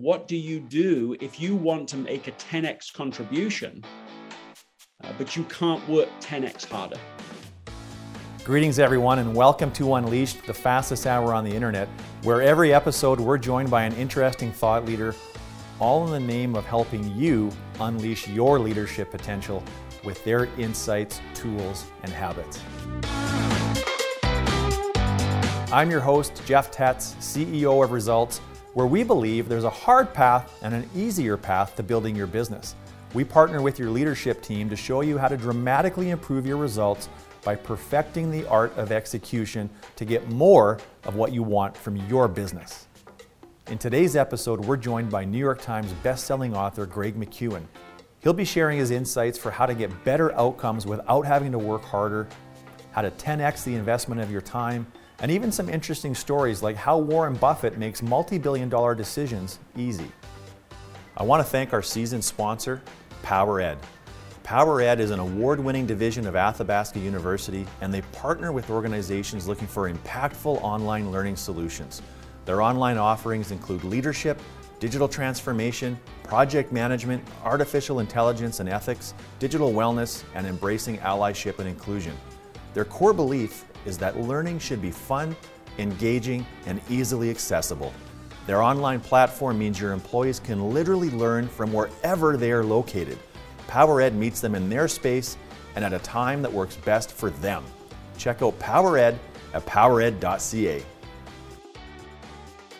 what do you do if you want to make a 10x contribution, uh, but you can't work 10x harder? Greetings, everyone, and welcome to Unleashed, the fastest hour on the internet, where every episode we're joined by an interesting thought leader, all in the name of helping you unleash your leadership potential with their insights, tools, and habits. I'm your host, Jeff Tetz, CEO of Results where we believe there's a hard path and an easier path to building your business. We partner with your leadership team to show you how to dramatically improve your results by perfecting the art of execution to get more of what you want from your business. In today's episode, we're joined by New York Times bestselling author Greg McKeown. He'll be sharing his insights for how to get better outcomes without having to work harder, how to 10x the investment of your time, and even some interesting stories like how Warren Buffett makes multi billion dollar decisions easy. I want to thank our season sponsor, PowerEd. PowerEd is an award winning division of Athabasca University, and they partner with organizations looking for impactful online learning solutions. Their online offerings include leadership, digital transformation, project management, artificial intelligence and ethics, digital wellness, and embracing allyship and inclusion. Their core belief is that learning should be fun, engaging, and easily accessible. Their online platform means your employees can literally learn from wherever they are located. PowerEd meets them in their space and at a time that works best for them. Check out PowerEd at powered.ca.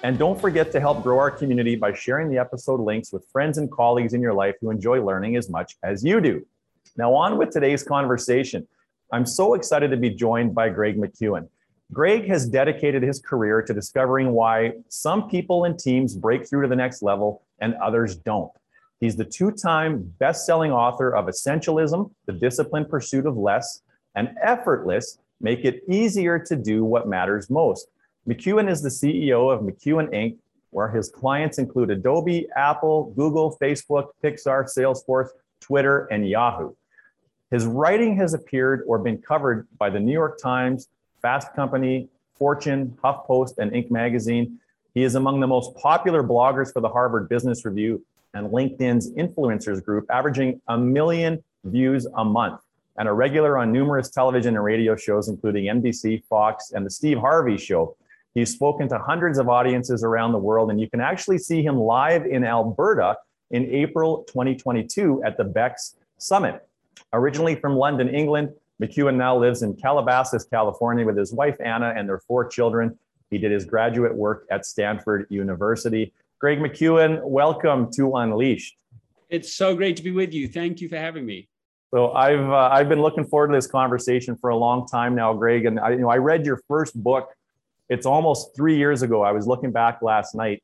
And don't forget to help grow our community by sharing the episode links with friends and colleagues in your life who enjoy learning as much as you do. Now, on with today's conversation. I'm so excited to be joined by Greg McKeown. Greg has dedicated his career to discovering why some people and teams break through to the next level and others don't. He's the two time best selling author of Essentialism, The Disciplined Pursuit of Less, and Effortless Make It Easier to Do What Matters Most. McKeown is the CEO of McKeown Inc., where his clients include Adobe, Apple, Google, Facebook, Pixar, Salesforce, Twitter, and Yahoo. His writing has appeared or been covered by the New York Times, Fast Company, Fortune, HuffPost, and Inc. magazine. He is among the most popular bloggers for the Harvard Business Review and LinkedIn's influencers group, averaging a million views a month, and a regular on numerous television and radio shows, including NBC, Fox, and The Steve Harvey Show. He's spoken to hundreds of audiences around the world, and you can actually see him live in Alberta in April 2022 at the BEX Summit. Originally from London, England, McKeown now lives in Calabasas, California with his wife, Anna, and their four children. He did his graduate work at Stanford University. Greg McKeown, welcome to Unleashed. It's so great to be with you. Thank you for having me. So I've uh, I've been looking forward to this conversation for a long time now, Greg. And I, you know, I read your first book. It's almost three years ago. I was looking back last night,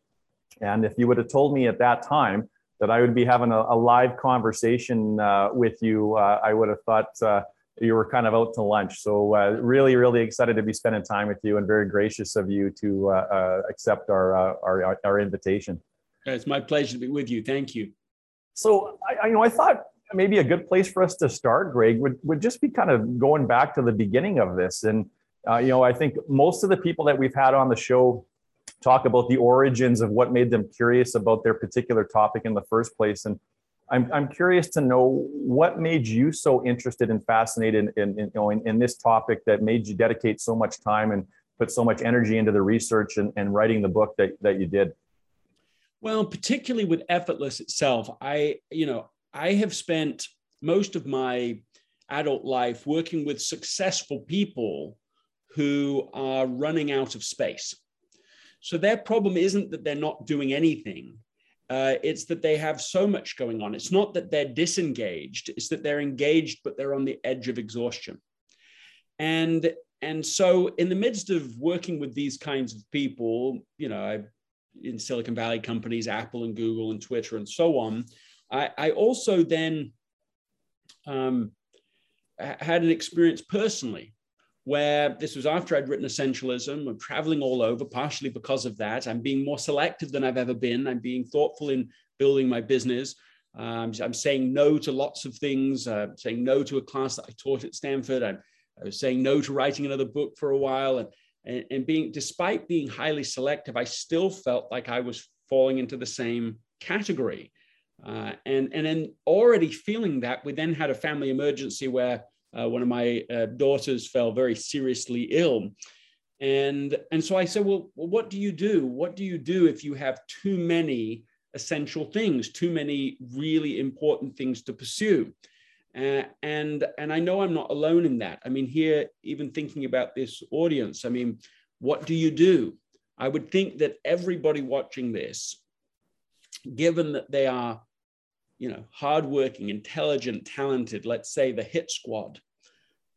and if you would have told me at that time that I would be having a, a live conversation uh, with you, uh, I would have thought uh, you were kind of out to lunch. So uh, really, really excited to be spending time with you, and very gracious of you to uh, uh, accept our, our our invitation. It's my pleasure to be with you. Thank you. So I, I you know I thought maybe a good place for us to start, Greg, would would just be kind of going back to the beginning of this, and you know I think most of the people that we've had on the show talk about the origins of what made them curious about their particular topic in the first place. And I'm, I'm curious to know what made you so interested and fascinated in, in, you know, in, in this topic that made you dedicate so much time and put so much energy into the research and, and writing the book that, that you did. Well, particularly with Effortless itself, I, you know, I have spent most of my adult life working with successful people who are running out of space. So their problem isn't that they're not doing anything. Uh, it's that they have so much going on. It's not that they're disengaged, it's that they're engaged, but they're on the edge of exhaustion. And, and so, in the midst of working with these kinds of people, you know, I, in Silicon Valley companies, Apple and Google and Twitter and so on, I, I also then um, had an experience personally where this was after I'd written Essentialism. I'm traveling all over, partially because of that. I'm being more selective than I've ever been. I'm being thoughtful in building my business. Um, I'm saying no to lots of things, uh, saying no to a class that I taught at Stanford. I'm, I was saying no to writing another book for a while. And, and, and being, despite being highly selective, I still felt like I was falling into the same category. Uh, and, and then already feeling that, we then had a family emergency where uh, one of my uh, daughters fell very seriously ill. And, and so I said, well, what do you do? What do you do if you have too many essential things, too many really important things to pursue? Uh, and and I know I'm not alone in that. I mean, here, even thinking about this audience, I mean, what do you do? I would think that everybody watching this, given that they are, you know, hardworking, intelligent, talented, let's say the hit squad,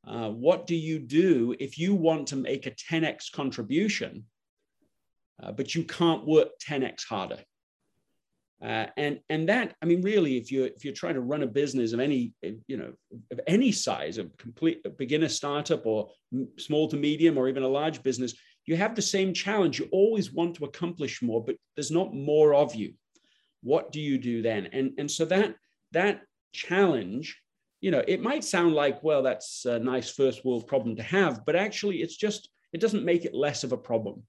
uh, what do you do if you want to make a 10x contribution, uh, but you can't work 10x harder? Uh, and and that I mean, really, if you're if you're trying to run a business of any you know of any size, a complete a beginner startup or small to medium or even a large business, you have the same challenge. You always want to accomplish more, but there's not more of you. What do you do then? And and so that that challenge, you know, it might sound like well, that's a nice first world problem to have, but actually, it's just it doesn't make it less of a problem.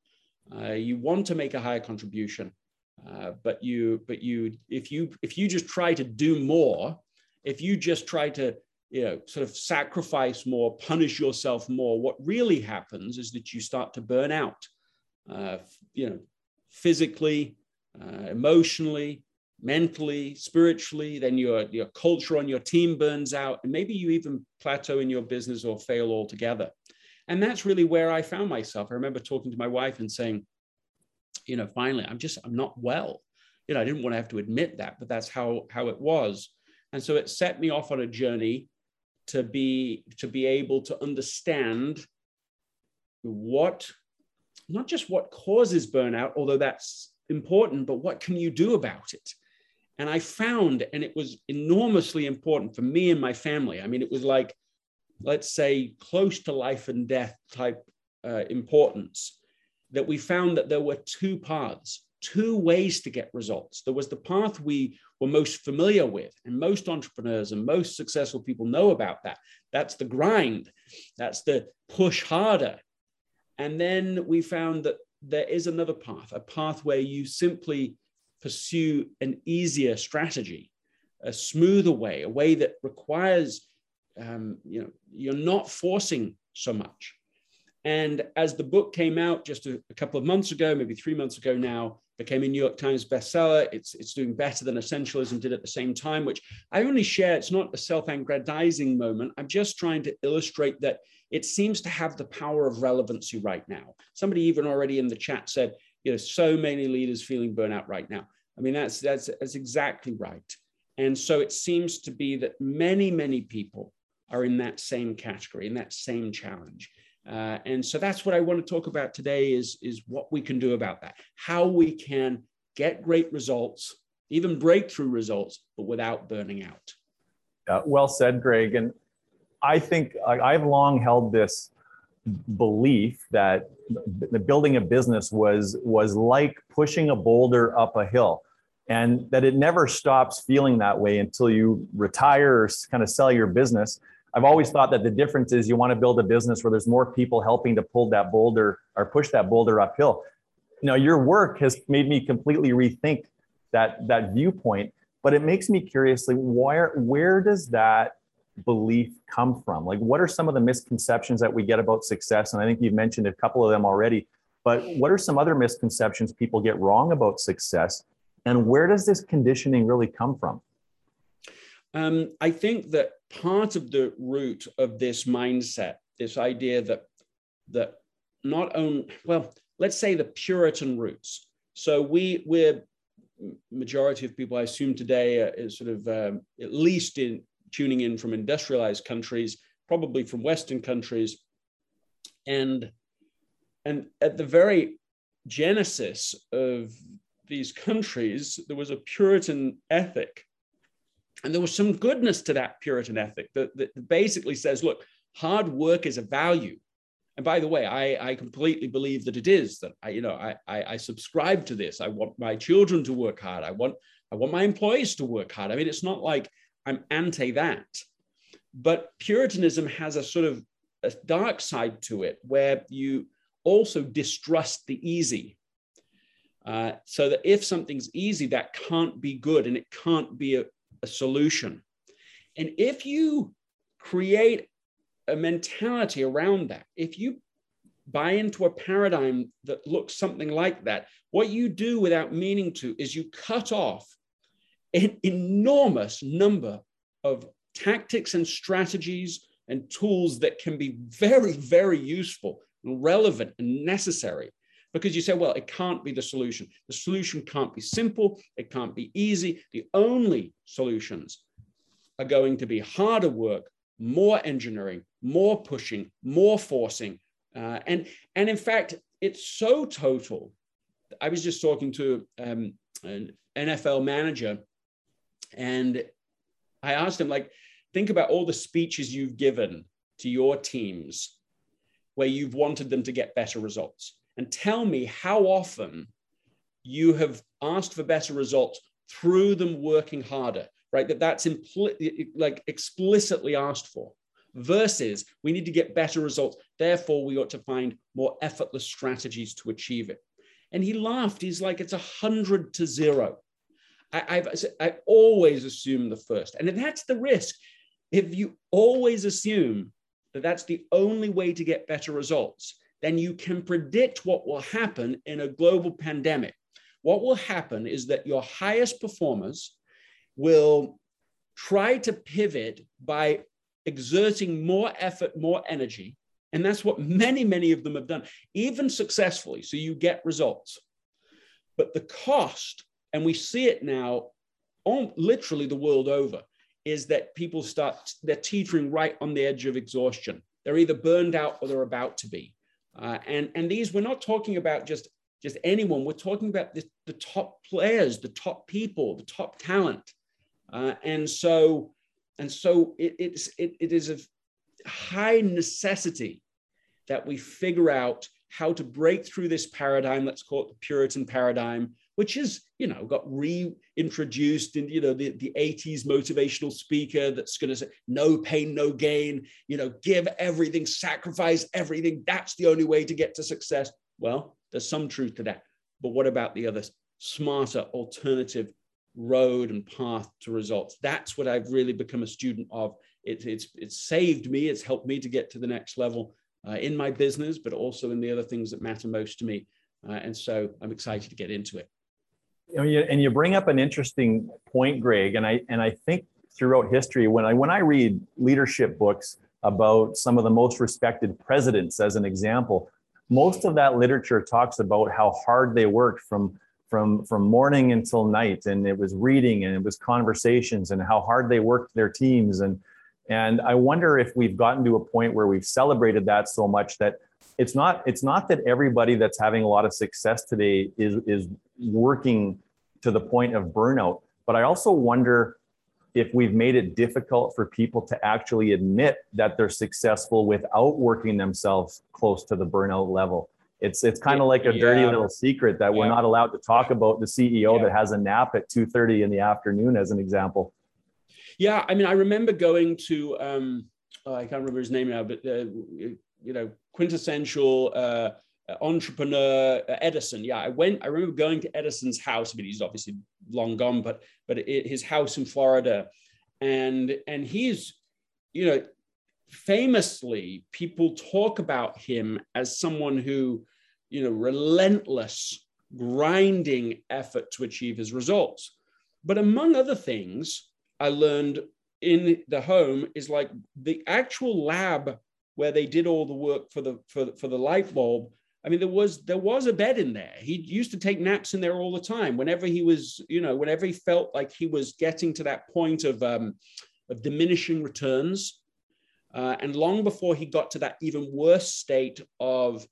Uh, you want to make a higher contribution uh, but you, but you, if you, if you just try to do more, if you just try to, you know, sort of sacrifice more, punish yourself more, what really happens is that you start to burn out, uh, you know, physically, uh, emotionally, mentally, spiritually. Then your your culture on your team burns out, and maybe you even plateau in your business or fail altogether. And that's really where I found myself. I remember talking to my wife and saying, you know, finally, I'm just, I'm not well. You know, I didn't want to have to admit that, but that's how how it was. And so it set me off on a journey to be to be able to understand what not just what causes burnout, although that's important, but what can you do about it? And I found, and it was enormously important for me and my family. I mean, it was like, let's say, close to life and death type uh, importance that we found that there were two paths, two ways to get results. There was the path we were most familiar with, and most entrepreneurs and most successful people know about that. That's the grind, that's the push harder. And then we found that there is another path, a path where you simply pursue an easier strategy, a smoother way, a way that requires, um, you know, you're not forcing so much. And as the book came out just a, a, couple of months ago, maybe three months ago now, became a New York Times bestseller. It's, it's doing better than Essentialism did at the same time, which I only share. It's not a self aggrandizing moment. I'm just trying to illustrate that it seems to have the power of relevancy right now. Somebody even already in the chat said, you know, so many leaders feeling burnout right now. I mean, that's, that's, that's exactly right. And so it seems to be that many, many people are in that same category, in that same challenge. Uh, and so that's what I want to talk about today is, is what we can do about that, how we can get great results, even breakthrough results, but without burning out. Uh, well said, Greg. And I think I've long held this belief that the building a business was was like pushing a boulder up a hill and that it never stops feeling that way until you retire or kind of sell your business I've always thought that the difference is you want to build a business where there's more people helping to pull that boulder or push that boulder uphill. now your work has made me completely rethink that that viewpoint, but it makes me curiously where where does that belief come from? Like what are some of the misconceptions that we get about success? And I think you've mentioned a couple of them already, but what are some other misconceptions people get wrong about success? And where does this conditioning really come from? Um, I think that part of the root of this mindset, this idea that that not only well, let's say the Puritan roots. So we we're majority of people I assume today is sort of um, at least in tuning in from industrialized countries, probably from Western countries, and and at the very genesis of these countries, there was a Puritan ethic and there was some goodness to that Puritan ethic that, that basically says, look, hard work is a value. And by the way, I, I completely believe that it is that I, you know, I, I, I subscribe to this. I want my children to work hard. I want, I want my employees to work hard. I mean, it's not like I'm anti that, but Puritanism has a sort of a dark side to it where you also distrust the easy. Uh, so that if something's easy, that can't be good and it can't be a, a solution. And if you create a mentality around that, if you buy into a paradigm that looks something like that, what you do without meaning to is you cut off an enormous number of tactics and strategies and tools that can be very, very useful and relevant and necessary because you say, well, it can't be the solution. The solution can't be simple, it can't be easy. The only solutions are going to be harder work, more engineering, more pushing, more forcing. Uh, and, and in fact, it's so total. I was just talking to um, an NFL manager, and I asked him, like, think about all the speeches you've given to your teams where you've wanted them to get better results and tell me how often you have asked for better results through them working harder, right? That that's impl- like explicitly asked for versus we need to get better results. Therefore, we ought to find more effortless strategies to achieve it. And he laughed. He's like, it's a hundred to zero. I, have I always assume the first. And that's the risk. If you always assume that that's the only way to get better results, then you can predict what will happen in a global pandemic. What will happen is that your highest performers will try to pivot by exerting more effort, more energy. And that's what many, many of them have done, even successfully. So you get results. But the cost, and we see it now on literally the world over, is that people start, they're teetering right on the edge of exhaustion. They're either burned out or they're about to be. Uh, and, and these, we're not talking about just, just anyone, we're talking about the, the top players, the top people, the top talent. Uh, and so, and so it, it's, it, it is a high necessity that we figure out how to break through this paradigm, let's call it the Puritan paradigm, which is, you know, got reintroduced in, you know, the, the 80s motivational speaker that's going to say, no pain, no gain, you know, give everything, sacrifice everything. That's the only way to get to success. Well, there's some truth to that. But what about the other smarter alternative road and path to results? That's what I've really become a student of. It, it's, it's saved me, it's helped me to get to the next level uh, in my business, but also in the other things that matter most to me. Uh, and so I'm excited to get into it and you bring up an interesting point, Greg. And I and I think throughout history, when I when I read leadership books about some of the most respected presidents, as an example, most of that literature talks about how hard they worked from from from morning until night, and it was reading and it was conversations and how hard they worked their teams and and I wonder if we've gotten to a point where we've celebrated that so much that it's not it's not that everybody that's having a lot of success today is is working to the point of burnout but i also wonder if we've made it difficult for people to actually admit that they're successful without working themselves close to the burnout level it's it's kind of like a dirty little secret that yeah. we're not allowed to talk about the ceo yeah. that has a nap at 2.30 in the afternoon as an example yeah i mean i remember going to um, oh, i can't remember his name now but uh, you know quintessential uh, entrepreneur uh, Edison. Yeah, I went. I remember going to Edison's house. I mean, he's obviously long gone, but but it, his house in Florida, and and he's you know famously people talk about him as someone who you know relentless grinding effort to achieve his results but among other things i learned in the home is like the actual lab where they did all the work for the for, for the light bulb I mean, there was there was a bed in there. He used to take naps in there all the time. Whenever he was, you know, whenever he felt like he was getting to that point of um, of diminishing returns, uh, and long before he got to that even worse state of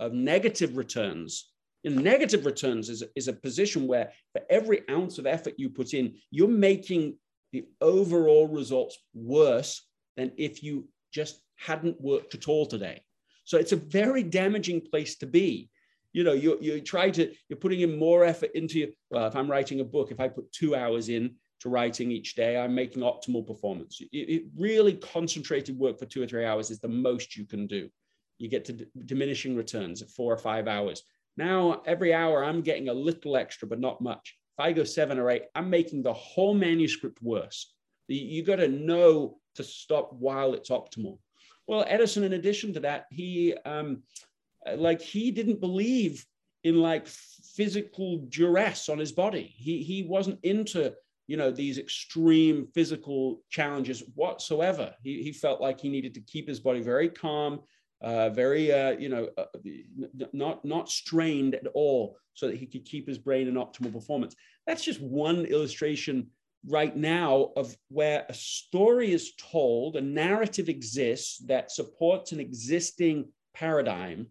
of negative returns. In negative returns is, is a position where for every ounce of effort you put in, you're making the overall results worse than if you just hadn't worked at all today. So it's a very damaging place to be. You know, you you try to you're putting in more effort into your, well, if I'm writing a book, if I put two hours in to writing each day, I'm making optimal performance. It, it really concentrated work for two or three hours is the most you can do. You get to diminishing returns at four or five hours. Now, every hour, I'm getting a little extra, but not much. If I go seven or eight, I'm making the whole manuscript worse. You got to know to stop while it's optimal. Well, Edison, in addition to that, he um, like he didn't believe in like physical duress on his body. He he wasn't into you know these extreme physical challenges whatsoever. He he felt like he needed to keep his body very calm, uh, very uh, you know uh, not not strained at all, so that he could keep his brain in optimal performance. That's just one illustration right now of where a story is told, a narrative exists that supports an existing paradigm,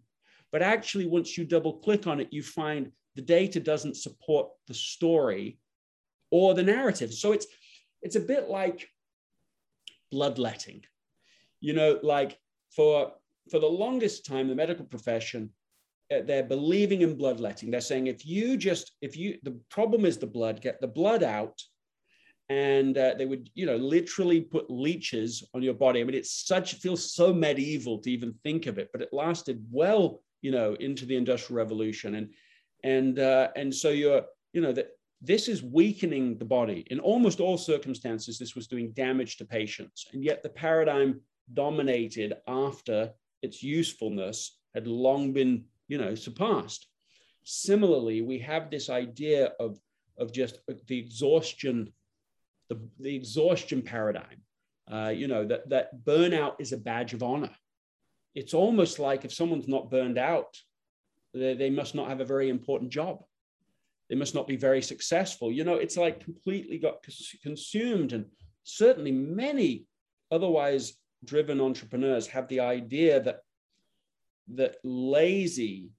but actually once you double click on it, you find the data doesn't support the story or the narrative. So it's it's a bit like bloodletting. You know, like for for the longest time, the medical profession, uh, they're believing in bloodletting. They're saying if you just, if you, the problem is the blood, get the blood out. And uh, they would, you know, literally put leeches on your body. I mean, it's such, it feels so medieval to even think of it, but it lasted well, you know, into the Industrial Revolution. And, and, uh, and so you're, you know, that this is weakening the body. In almost all circumstances, this was doing damage to patients. And yet the paradigm dominated after its usefulness had long been, you know, surpassed. Similarly, we have this idea of, of just the exhaustion, the, the exhaustion paradigm. Uh, you know, that, that burnout is a badge of honor. It's almost like if someone's not burned out, they, they must not have a very important job. They must not be very successful. You know, it's like completely got consumed. And certainly many otherwise driven entrepreneurs have the idea that that lazy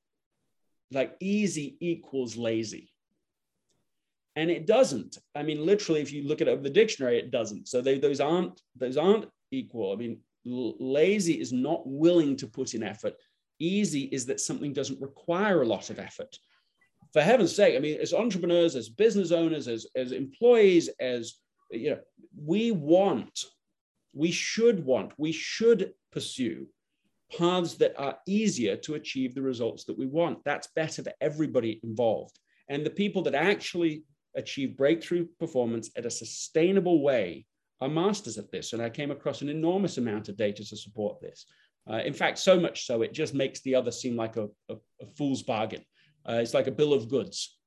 like easy equals lazy and it doesn't. I mean literally if you look it over the dictionary it doesn't. So they, those aren't those aren't equal. I mean lazy is not willing to put in effort. Easy is that something doesn't require a lot of effort. For heaven's sake i mean as entrepreneurs as business owners as, as employees as you know we want we should want, we should pursue paths that are easier to achieve the results that we want. That's better for everybody involved. And the people that actually achieve breakthrough performance at a sustainable way are masters at this. And I came across an enormous amount of data to support this. Uh, in fact, so much so it just makes the other seem like a, a, a fool's bargain. Uh, it's like a bill of goods.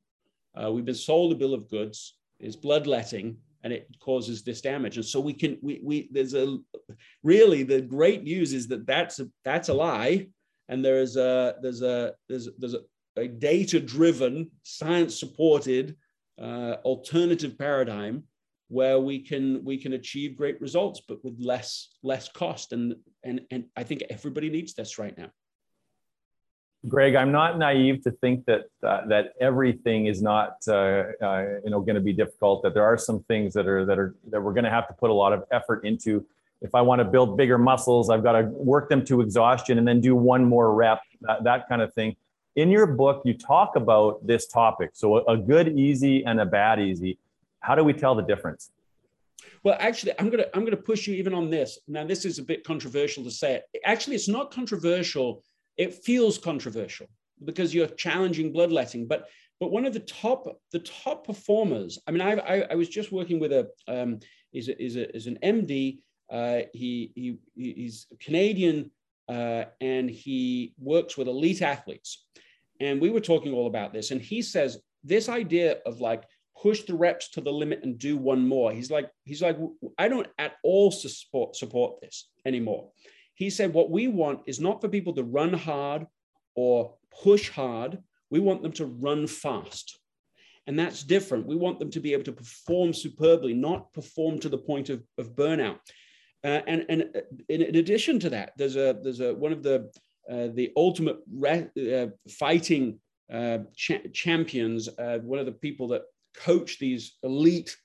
Uh, we've been sold a bill of goods, it's bloodletting, and it causes this damage. And so we can we we there's a really the great news is that that's a, that's a lie, and there's a there's a there's there's a, a data driven science supported uh, alternative paradigm where we can we can achieve great results but with less less cost and and and I think everybody needs this right now. Greg, I'm not naive to think that uh, that everything is not uh, uh, you know going to be difficult. That there are some things that are that are that we're going to have to put a lot of effort into. If I want to build bigger muscles, I've got to work them to exhaustion and then do one more rep, that, that kind of thing. In your book, you talk about this topic. So a, a good easy and a bad easy. How do we tell the difference? Well, actually, I'm gonna I'm gonna push you even on this. Now, this is a bit controversial to say it. Actually, it's not controversial it feels controversial because you're challenging bloodletting, but but one of the top the top performers. I mean, I I, I was just working with a um, is a, is a, is an MD. Uh, he he he's Canadian uh, and he works with elite athletes, and we were talking all about this. And he says this idea of like push the reps to the limit and do one more. He's like he's like I don't at all support support this anymore. He said, What we want is not for people to run hard or push hard. We want them to run fast. And that's different. We want them to be able to perform superbly, not perform to the point of, of burnout. Uh, and, and uh, in, in, addition to that, there's a there's a one of the uh, the ultimate re- uh, fighting uh, cha- champions, one of the people that coach these elite,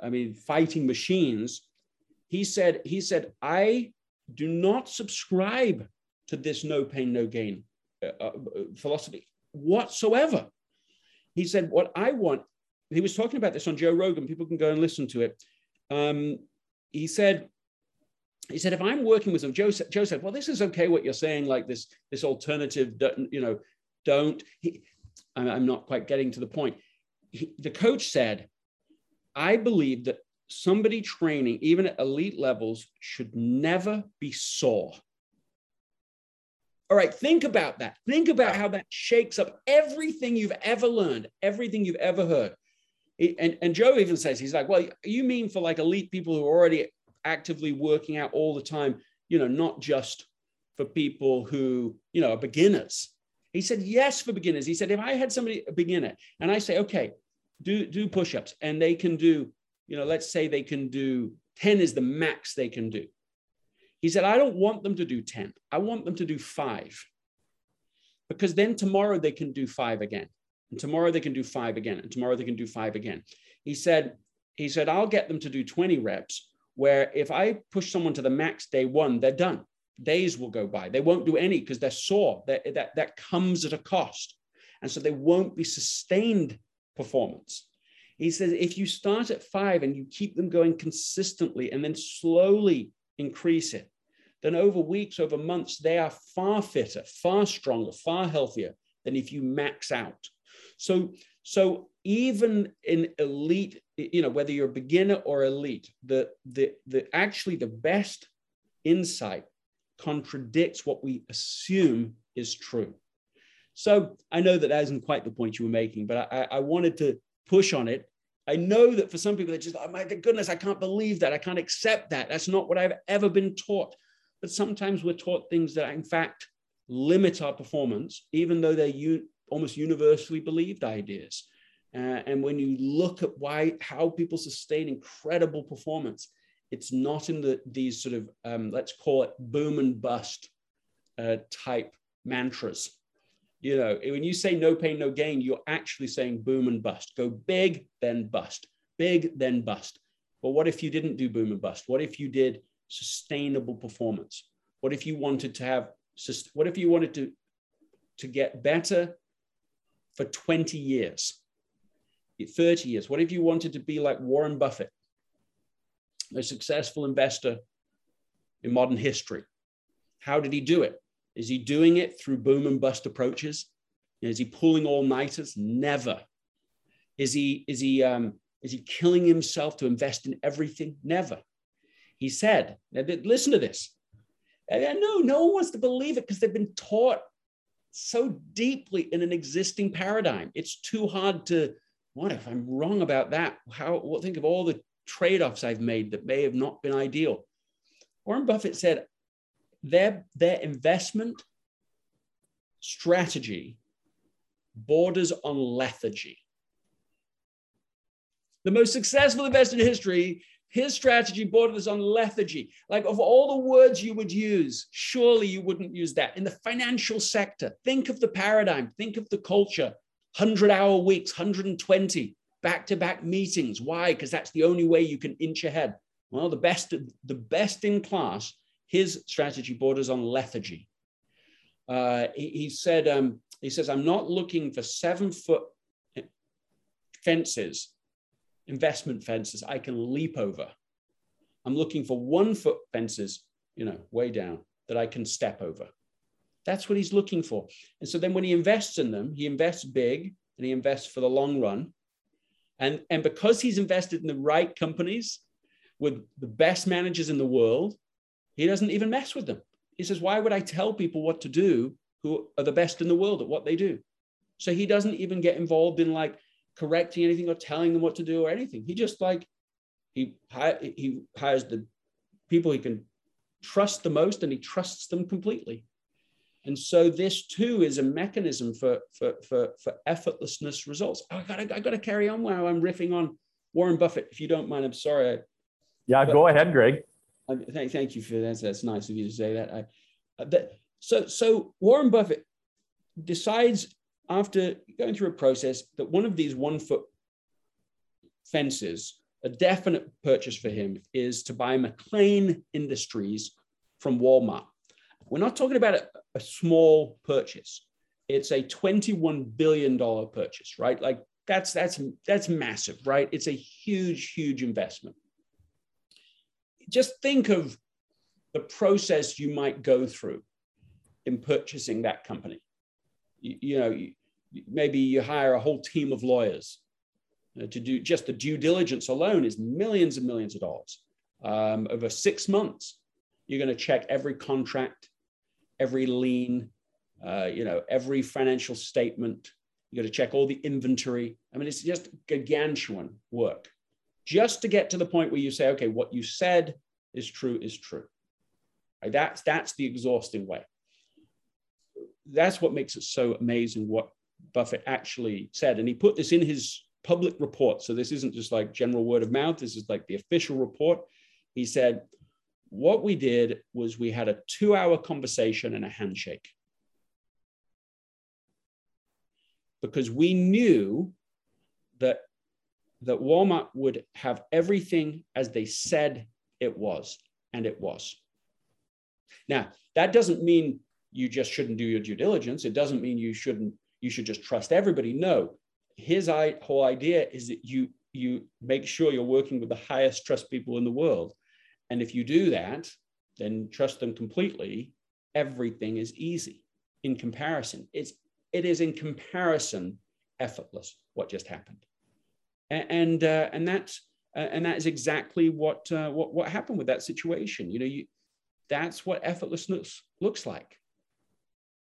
I mean, fighting machines. He said he said I do not subscribe to this no pain, no gain philosophy whatsoever. He said, What I want, he was talking about this on Joe Rogan, people can go and listen to it. Um, he said, he said, if I'm working with them, Joe, Joe said, well, this is okay what you're saying, like this, this alternative, you know, don't. He, I'm not quite getting to the point. He, the coach said, I believe that somebody training, even at elite levels, should never be sore. All right, think about that. Think about how that shakes up everything you've ever learned, everything you've ever heard. and, and Joe even says, he's like, well, you mean for like elite people who are already actively working out all the time, you know, not just for people who, you know, are beginners. He said, yes, for beginners. He said, if I had somebody, a beginner, and I say, okay, do, do push-ups, and they can do, you know, let's say they can do 10 is the max they can do. He said, I don't want them to do 10. I want them to do five. Because then tomorrow they can do five again. And tomorrow they can do five again. And tomorrow they can do five again. He said, he said, I'll get them to do 20 reps where if I push someone to the max day one, they're done. Days will go by. They won't do any because they're sore. That, that, that comes at a cost. And so they won't be sustained performance. He says if you start at five and you keep them going consistently and then slowly increase it, then over weeks, over months, they are far fitter, far stronger, far healthier than if you max out. So, so even in elite, you know, whether you're a beginner or elite, the the the actually the best insight contradicts what we assume is true. So I know that that isn't quite the point you were making, but I, I wanted to push on it. I know that for some people, they're just, oh my goodness, I can't believe that. I can't accept that. That's not what I've ever been taught. But sometimes we're taught things that, in fact, limit our performance, even though they're almost universally believed ideas. Uh, and when you look at why, how people sustain incredible performance, it's not in the these sort of um, let's call it boom and bust uh, type mantras. You know, when you say no pain, no gain, you're actually saying boom and bust. Go big, then bust. Big, then bust. But what if you didn't do boom and bust? What if you did sustainable performance? What if you wanted to have? What if you wanted to to get better for 20 years, 30 years? What if you wanted to be like Warren Buffett? a successful investor in modern history. How did he do it? Is he doing it through boom and bust approaches? Is he pulling all nighters? Never. Is he is he um, is he killing himself to invest in everything? Never. He said, listen to this. No, no one wants to believe it because they've been taught so deeply in an existing paradigm. It's too hard to. What if I'm wrong about that? How? Think of all the trade offs I've made that may have not been ideal. Warren Buffett said their, their investment strategy borders on lethargy. The most successful investor in history, his strategy borders on lethargy. Like, of all the words you would use, surely you wouldn't use that. In the financial sector, think of the paradigm, think of the culture 100 hour weeks, 120 back to back meetings. Why? Because that's the only way you can inch ahead. Well, the best, the best in class, his strategy borders on lethargy. Uh, he, he, said, um, he says, I'm not looking for seven foot fences, investment fences I can leap over. I'm looking for one foot fences, you know, way down that I can step over. That's what he's looking for. And so then when he invests in them, he invests big and he invests for the long run. And, and because he's invested in the right companies with the best managers in the world, he doesn't even mess with them. He says, Why would I tell people what to do who are the best in the world at what they do? So he doesn't even get involved in like correcting anything or telling them what to do or anything. He just like, he, he hires the people he can trust the most and he trusts them completely. And so this too is a mechanism for, for, for, for effortlessness results. Oh, I gotta, I gotta carry on while I'm riffing on Warren Buffett. If you don't mind, I'm sorry. Yeah, but, go ahead, Greg. I, thank, thank you for that. That's nice of you to say that. I, uh, that so, so Warren Buffett decides after going through a process that one of these one foot fences, a definite purchase for him is to buy McLane Industries from Walmart. We're not talking about a, a small purchase. It's a $21 billion purchase, right? Like that's that's that's massive, right? It's a huge, huge investment. Just think of the process you might go through in purchasing that company. You, you know, you, maybe you hire a whole team of lawyers to do just the due diligence alone is millions and millions of dollars. Um, over six months, you're going to check every contract, every lien, uh, you know, every financial statement. You got to check all the inventory. I mean, it's just gargantuan work just to get to the point where you say, okay, what you said is true is true. Right? That's that's the exhausting way. That's what makes it so amazing what Buffett actually said, and he put this in his public report. So this isn't just like general word of mouth. This is like the official report. He said, what we did was we had a two-hour conversation and a handshake because we knew that that Walmart would have everything as they said it was, and it was. Now, that doesn't mean you just shouldn't do your due diligence. It doesn't mean you shouldn't, you should just trust everybody. No, his whole idea is that you you make sure you're working with the highest trust people in the world. And if you do that, then trust them completely, everything is easy in comparison. It's it is in comparison effortless what just happened and uh, and that's uh, and that is exactly what uh, what what happened with that situation. You know, you that's what effortlessness looks like.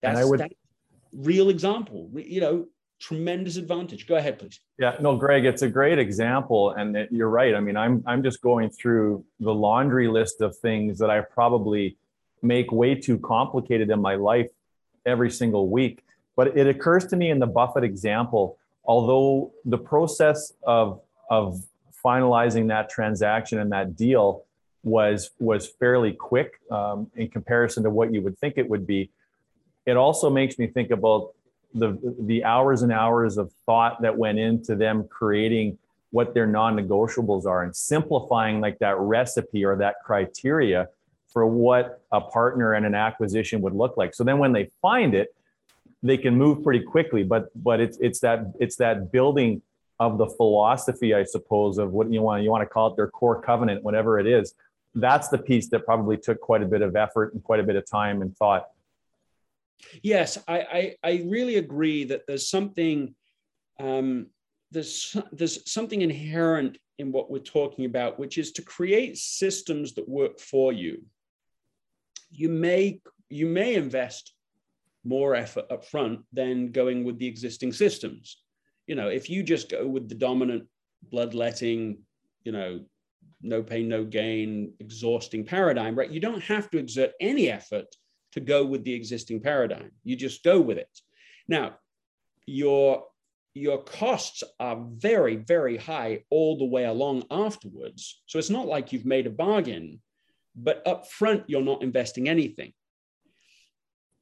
That's would, that real example. You know, tremendous advantage. Go ahead, please. Yeah, no, Greg, it's a great example, and it, you're right. I mean, I'm I'm just going through the laundry list of things that I probably make way too complicated in my life every single week. But it occurs to me in the Buffett example although the process of of finalizing that transaction and that deal was was fairly quick um, in comparison to what you would think it would be. It also makes me think about the the hours and hours of thought that went into them creating what their non-negotiables are and simplifying like that recipe or that criteria for what a partner and an acquisition would look like. So then when they find it, they can move pretty quickly but but it's it's that it's that building of the philosophy i suppose of what you want you want to call it their core covenant whatever it is that's the piece that probably took quite a bit of effort and quite a bit of time and thought yes i i, I really agree that there's something um, there's there's something inherent in what we're talking about which is to create systems that work for you you may you may invest more effort up front than going with the existing systems. You know, if you just go with the dominant bloodletting, you know, no pain, no gain, exhausting paradigm, right? You don't have to exert any effort to go with the existing paradigm. You just go with it. Now, your your costs are very, very high all the way along afterwards. So it's not like you've made a bargain, but up front, you're not investing anything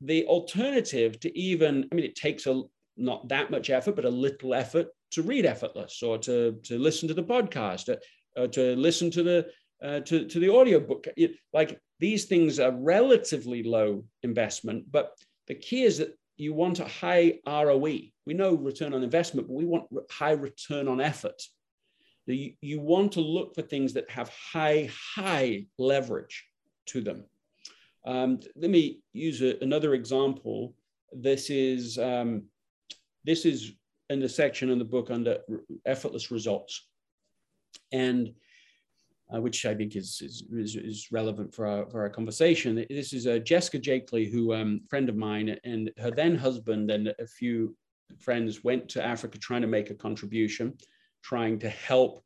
the alternative to even, I mean, it takes a not that much effort, but a little effort to read effortless or to, to listen to the podcast, or, uh, uh, to listen to the uh, to, to the audiobook. It, like these things are relatively low investment, but the key is that you want a high ROE. We know return on investment, but we want high return on effort. You, you want to look for things that have high, high leverage to them. Um, let me use a, another example. This is um, this is in the section in the book under effortless results, and uh, which I think is, is, is relevant for our for our conversation. This is uh, Jessica Jackley, who um, friend of mine, and her then husband and a few friends went to Africa trying to make a contribution, trying to help.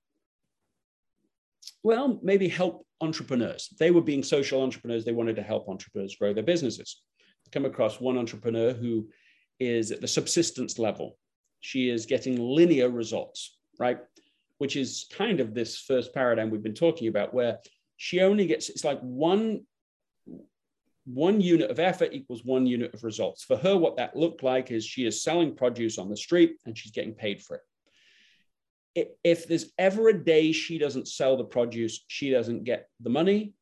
Well, maybe help entrepreneurs. They were being social entrepreneurs. They wanted to help entrepreneurs grow their businesses. Come across one entrepreneur who is at the subsistence level. She is getting linear results, right? Which is kind of this first paradigm we've been talking about, where she only gets it's like one one unit of effort equals one unit of results. For her, what that looked like is she is selling produce on the street and she's getting paid for it if there's ever a day she doesn't sell the produce, she doesn't get the money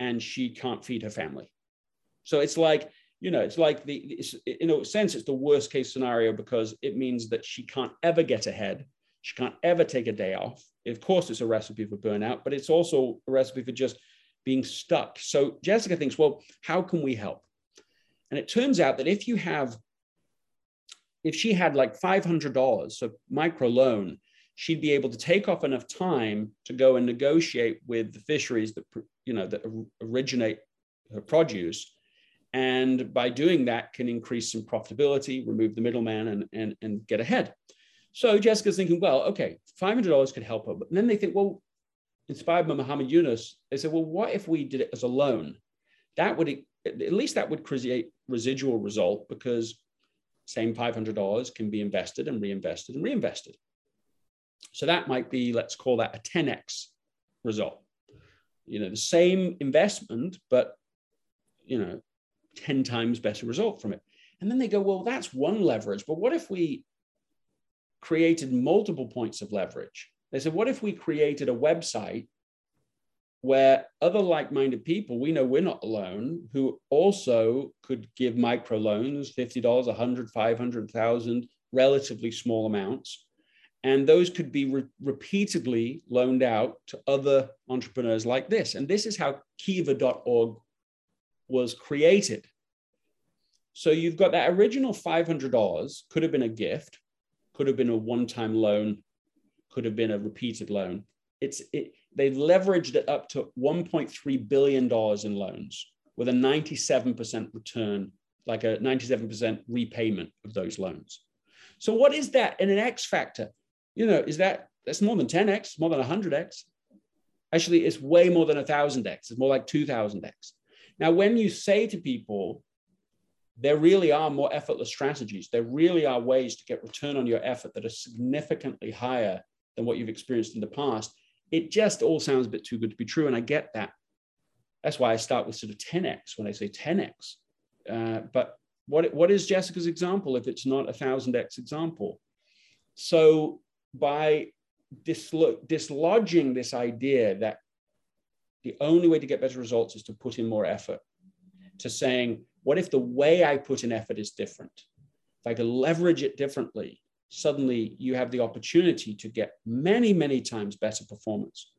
and she can't feed her family. So it's like, you know, it's like the, it's, in a sense, it's the worst case scenario because it means that she can't ever get ahead. She can't ever take a day off. Of course, it's a recipe for burnout, but it's also a recipe for just being stuck. So Jessica thinks, well, how can we help? And it turns out that if you have if she had like $500, so micro loan, she'd be able to take off enough time to go and negotiate with the fisheries that you know that originate her produce and by doing that can increase some profitability remove the middleman and, and, and get ahead so jessica's thinking well okay $500 could help her but then they think well inspired by muhammad yunus they said well what if we did it as a loan that would at least that would create residual result because same $500 can be invested and reinvested and reinvested so that might be, let's call that a 10x result. You know, the same investment, but, you know, 10 times better result from it. And then they go, well, that's one leverage. But what if we created multiple points of leverage? They said, what if we created a website where other like-minded people, we know we're not alone, who also could give micro loans, $50, 100, 500,000, relatively small amounts, and those could be re- repeatedly loaned out to other entrepreneurs like this. And this is how Kiva.org was created. So you've got that original $500 could have been a gift, could have been a one-time loan, could have been a repeated loan. It's it, they've leveraged it up to 1.3 billion dollars in loans with a 97% return, like a 97% repayment of those loans. So what is that in an X factor? you know, is that that's more than 10x, more than 100x. Actually, it's way more than 1000x. It's more like 2000x. Now, when you say to people, there really are more effortless strategies, there really are ways to get return on your effort that are significantly higher than what you've experienced in the past. It just all sounds a bit too good to be true. And I get that. That's why I start with sort of 10x when I say 10x. Uh, but what, what is Jessica's example if it's not a 1000x example? So by dislo- dislodging this idea that the only way to get better results is to put in more effort, to saying, what if the way I put in effort is different? If I could leverage it differently, suddenly you have the opportunity to get many, many times better performance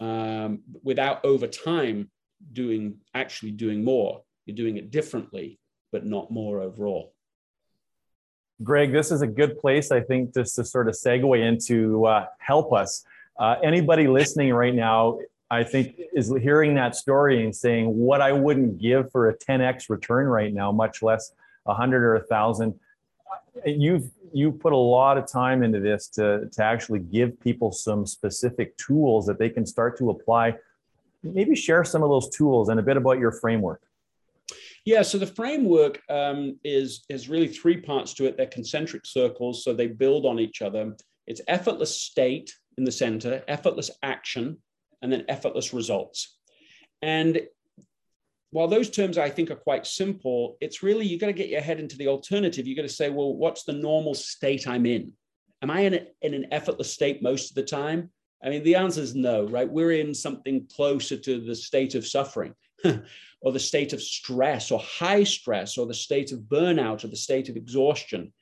um, without over time doing actually doing more. You're doing it differently, but not more overall. Greg, this is a good place, I think, just to sort of segue into uh, help us. Uh, anybody listening right now, I think, is hearing that story and saying, "What I wouldn't give for a 10x return right now, much less a hundred or a thousand. You've you put a lot of time into this to to actually give people some specific tools that they can start to apply. Maybe share some of those tools and a bit about your framework. Yeah, so the framework um, is is really three parts to it. They're concentric circles, so they build on each other. It's effortless state in the center, effortless action, and then effortless results. And while those terms I think are quite simple, it's really you got to get your head into the alternative. You got to say, well, what's the normal state I'm in? Am I in, a, in an effortless state most of the time? I mean, the answer is no, right? We're in something closer to the state of suffering. or the state of stress or high stress or the state of burnout or the state of exhaustion.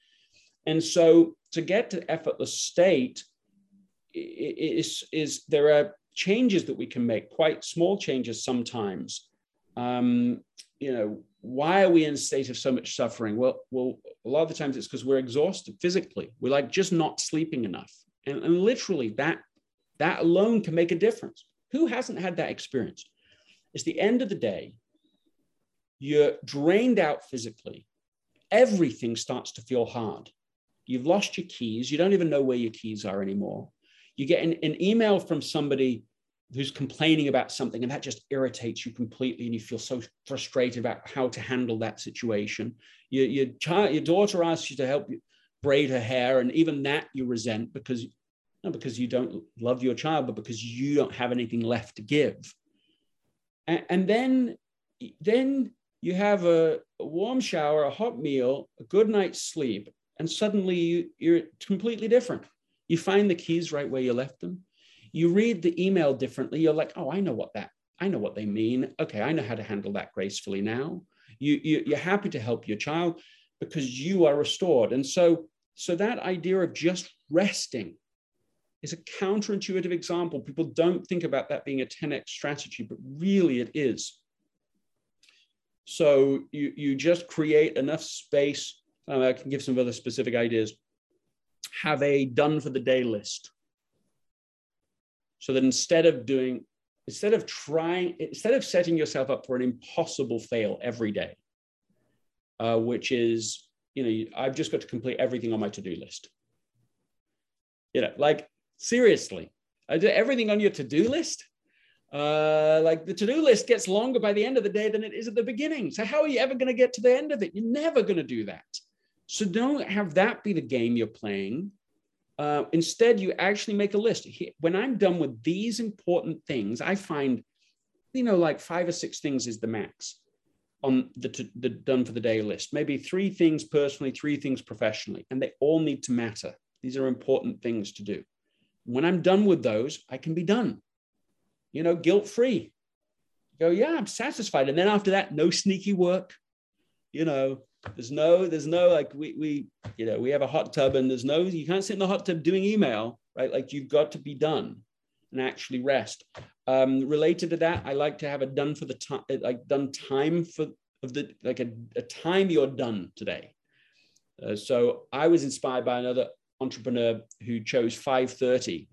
And so to get to effortless state is, is there are changes that we can make, quite small changes sometimes. Um, you know, why are we in a state of so much suffering? Well, well, a lot of the times it's because we're exhausted physically. We're like just not sleeping enough. And, and literally that that alone can make a difference. Who hasn't had that experience? It's the end of the day you're drained out physically. Everything starts to feel hard. You've lost your keys. You don't even know where your keys are anymore. You get an, an email from somebody who's complaining about something, and that just irritates you completely, and you feel so frustrated about how to handle that situation. Your, your child, your daughter asks you to help you braid her hair, and even that you resent because not because you don't love your child, but because you don't have anything left to give. And, and then, then you have a, a, warm shower, a hot meal, a good night's sleep, and suddenly you, you're completely different. You find the keys right where you left them. You read the email differently. You're like, oh, I know what that, I know what they mean. Okay, I know how to handle that gracefully now. You, you, you're happy to help your child because you are restored. And so, so that idea of just resting is a counterintuitive example. People don't think about that being a 10x strategy, but really it is. So you, you just create enough space uh, I can give some other specific ideas. Have a done for the day list. So that instead of doing, instead of trying, instead of setting yourself up for an impossible fail every day, uh, which is, you know, I've just got to complete everything on my to do list. You know, like seriously, I did everything on your to do list. Uh, like the to do list gets longer by the end of the day than it is at the beginning. So, how are you ever going to get to the end of it? You're never going to do that. So, don't have that be the game you're playing. Uh, instead, you actually make a list. When I'm done with these important things, I find, you know, like five or six things is the max on the, the done for the day list. Maybe three things personally, three things professionally, and they all need to matter. These are important things to do. When I'm done with those, I can be done, you know, guilt free. Go, yeah, I'm satisfied. And then after that, no sneaky work, you know, there's no, there's no like we we you know we have a hot tub and there's no you can't sit in the hot tub doing email, right? Like you've got to be done and actually rest. Um, related to that, I like to have a done for the time, like done time for of the like a, a time you're done today. Uh, so I was inspired by another entrepreneur who chose 5:30,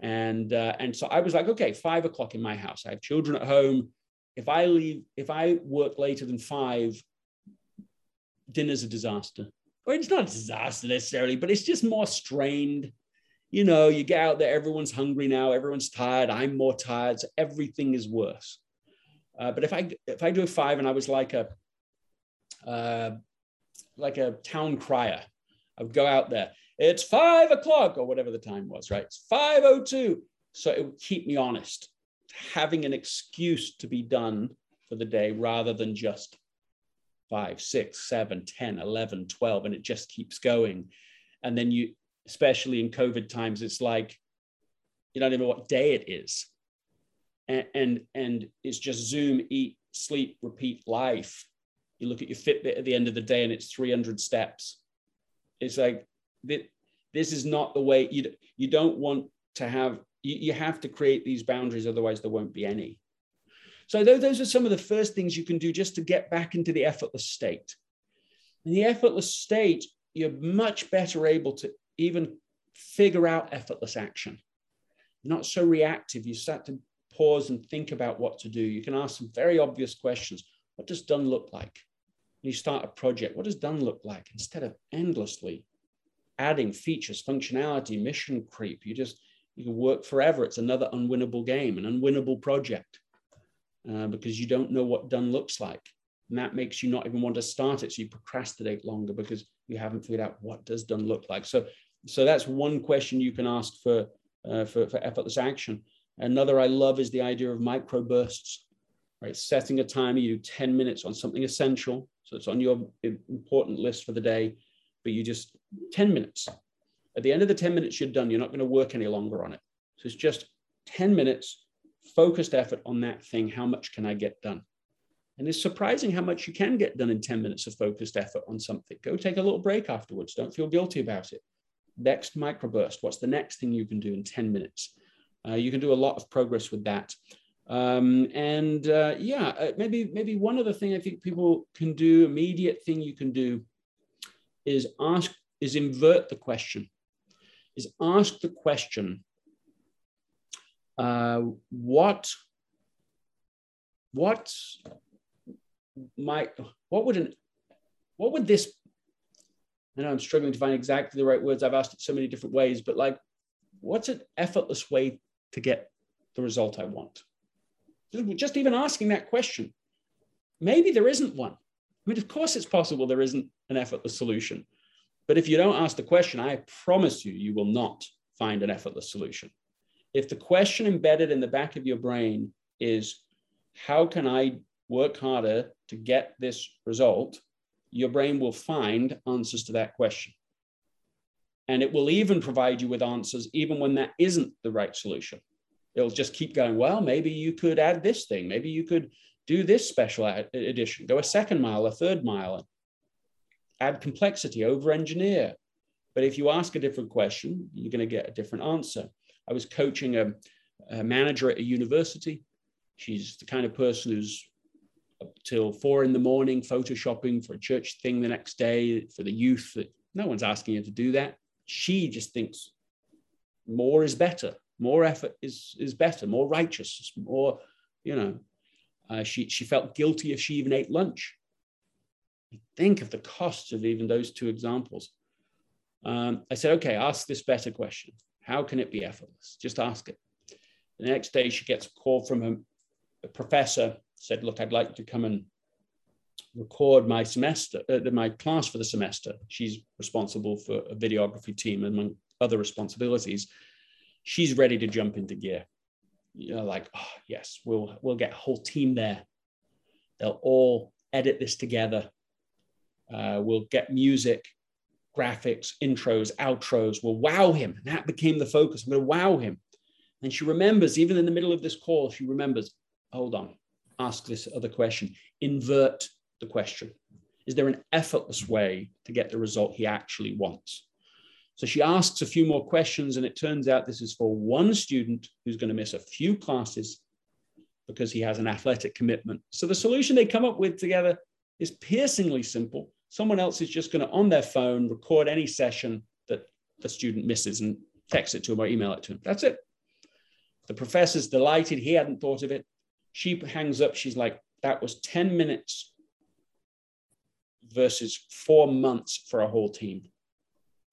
and uh, and so I was like, okay, five o'clock in my house. I have children at home. If I leave, if I work later than five, dinner's a disaster. Or it's not a disaster necessarily, but it's just more strained. You know, you get out there, everyone's hungry now, everyone's tired. I'm more tired, so everything is worse. Uh, but if I if I do a five and I was like a uh, like a town crier, I would go out there. It's five o'clock or whatever the time was, right? It's five oh two. So it would keep me honest, having an excuse to be done for the day rather than just five, six, seven, 10, 11, 12, and it just keeps going. And then you, especially in COVID times, it's like you don't even know what day it is. And, and, and it's just Zoom, eat, sleep, repeat life. You look at your Fitbit at the end of the day and it's 300 steps. It's like, this is not the way you, you don't want to have, you, you have to create these boundaries, otherwise there won't be any. So those are some of the first things you can do just to get back into the effortless state. In the effortless state, you're much better able to even figure out effortless action. You're not so reactive. You start to pause and think about what to do. You can ask some very obvious questions. What does done look like? When you start a project, what does done look like? Instead of endlessly adding features, functionality, mission creep, you just you can work forever. It's another unwinnable game, an unwinnable project. Uh, because you don't know what done looks like. And that makes you not even want to start it. So you procrastinate longer because you haven't figured out what does done look like. So, so that's one question you can ask for, uh, for, for effortless action. Another I love is the idea of micro bursts, right? Setting a timer, you do 10 minutes on something essential. So it's on your important list for the day, but you just 10 minutes. At the end of the 10 minutes, you're done. You're not going to work any longer on it. So it's just 10 minutes focused effort on that thing, how much can I get done? And it's surprising how much you can get done in 10 minutes of focused effort on something. Go take a little break afterwards. Don't feel guilty about it. Next microburst. What's the next thing you can do in 10 minutes? Uh, you can do a lot of progress with that. Um, and uh, yeah, uh, maybe maybe one other thing I think people can do, immediate thing you can do, is ask is invert the question. Is ask the question, uh, what what might what would an what would this I know I'm struggling to find exactly the right words. I've asked it so many different ways, but like, what's an effortless way to get the result I want? Just even asking that question. Maybe there isn't one. I mean, of course, it's possible there isn't an effortless solution. But if you don't ask the question, I promise you, you will not find an effortless solution if the question embedded in the back of your brain is, how can I work harder to get this result? Your brain will find answers to that question. And it will even provide you with answers, even when that isn't the right solution. It'll just keep going, well, maybe you could add this thing. Maybe you could do this special addition, go a second mile, a third mile, add complexity, over engineer. But if you ask a different question, you're going to get a different answer. I was coaching a, a manager at a university. She's the kind of person who's up till four in the morning, photoshopping for a church thing the next day for the youth. that No one's asking her to do that. She just thinks more is better, more effort is is better, more righteous, more, you know. Uh, she she felt guilty if she even ate lunch. Think of the cost of even those two examples. Um, I said, okay, ask this better question. How can it be effortless? Just ask it. The next day, she gets a call from a, a professor. Said, look, I'd like to come and record my semester, uh, my class for the semester. She's responsible for a videography team among other responsibilities. She's ready to jump into gear. You know, like, oh, yes, we'll we'll get a whole team there. They'll all edit this together. Uh, we'll get music, graphics, intros, outros. We'll wow him. And that became the focus. I'm going to wow him. And she remembers, even in the middle of this call, she remembers, hold on, ask this other question, invert the question. Is there an effortless way to get the result he actually wants? So she asks a few more questions, and it turns out this is for one student who's going to miss a few classes because he has an athletic commitment. So the solution they come up with together is piercingly simple. Someone else is just going to, on their phone, record any session that the student misses and text it to him or email it to him. That's it. The professor's delighted. He hadn't thought of it. She hangs up. She's like, that was 10 minutes versus four months for a whole team.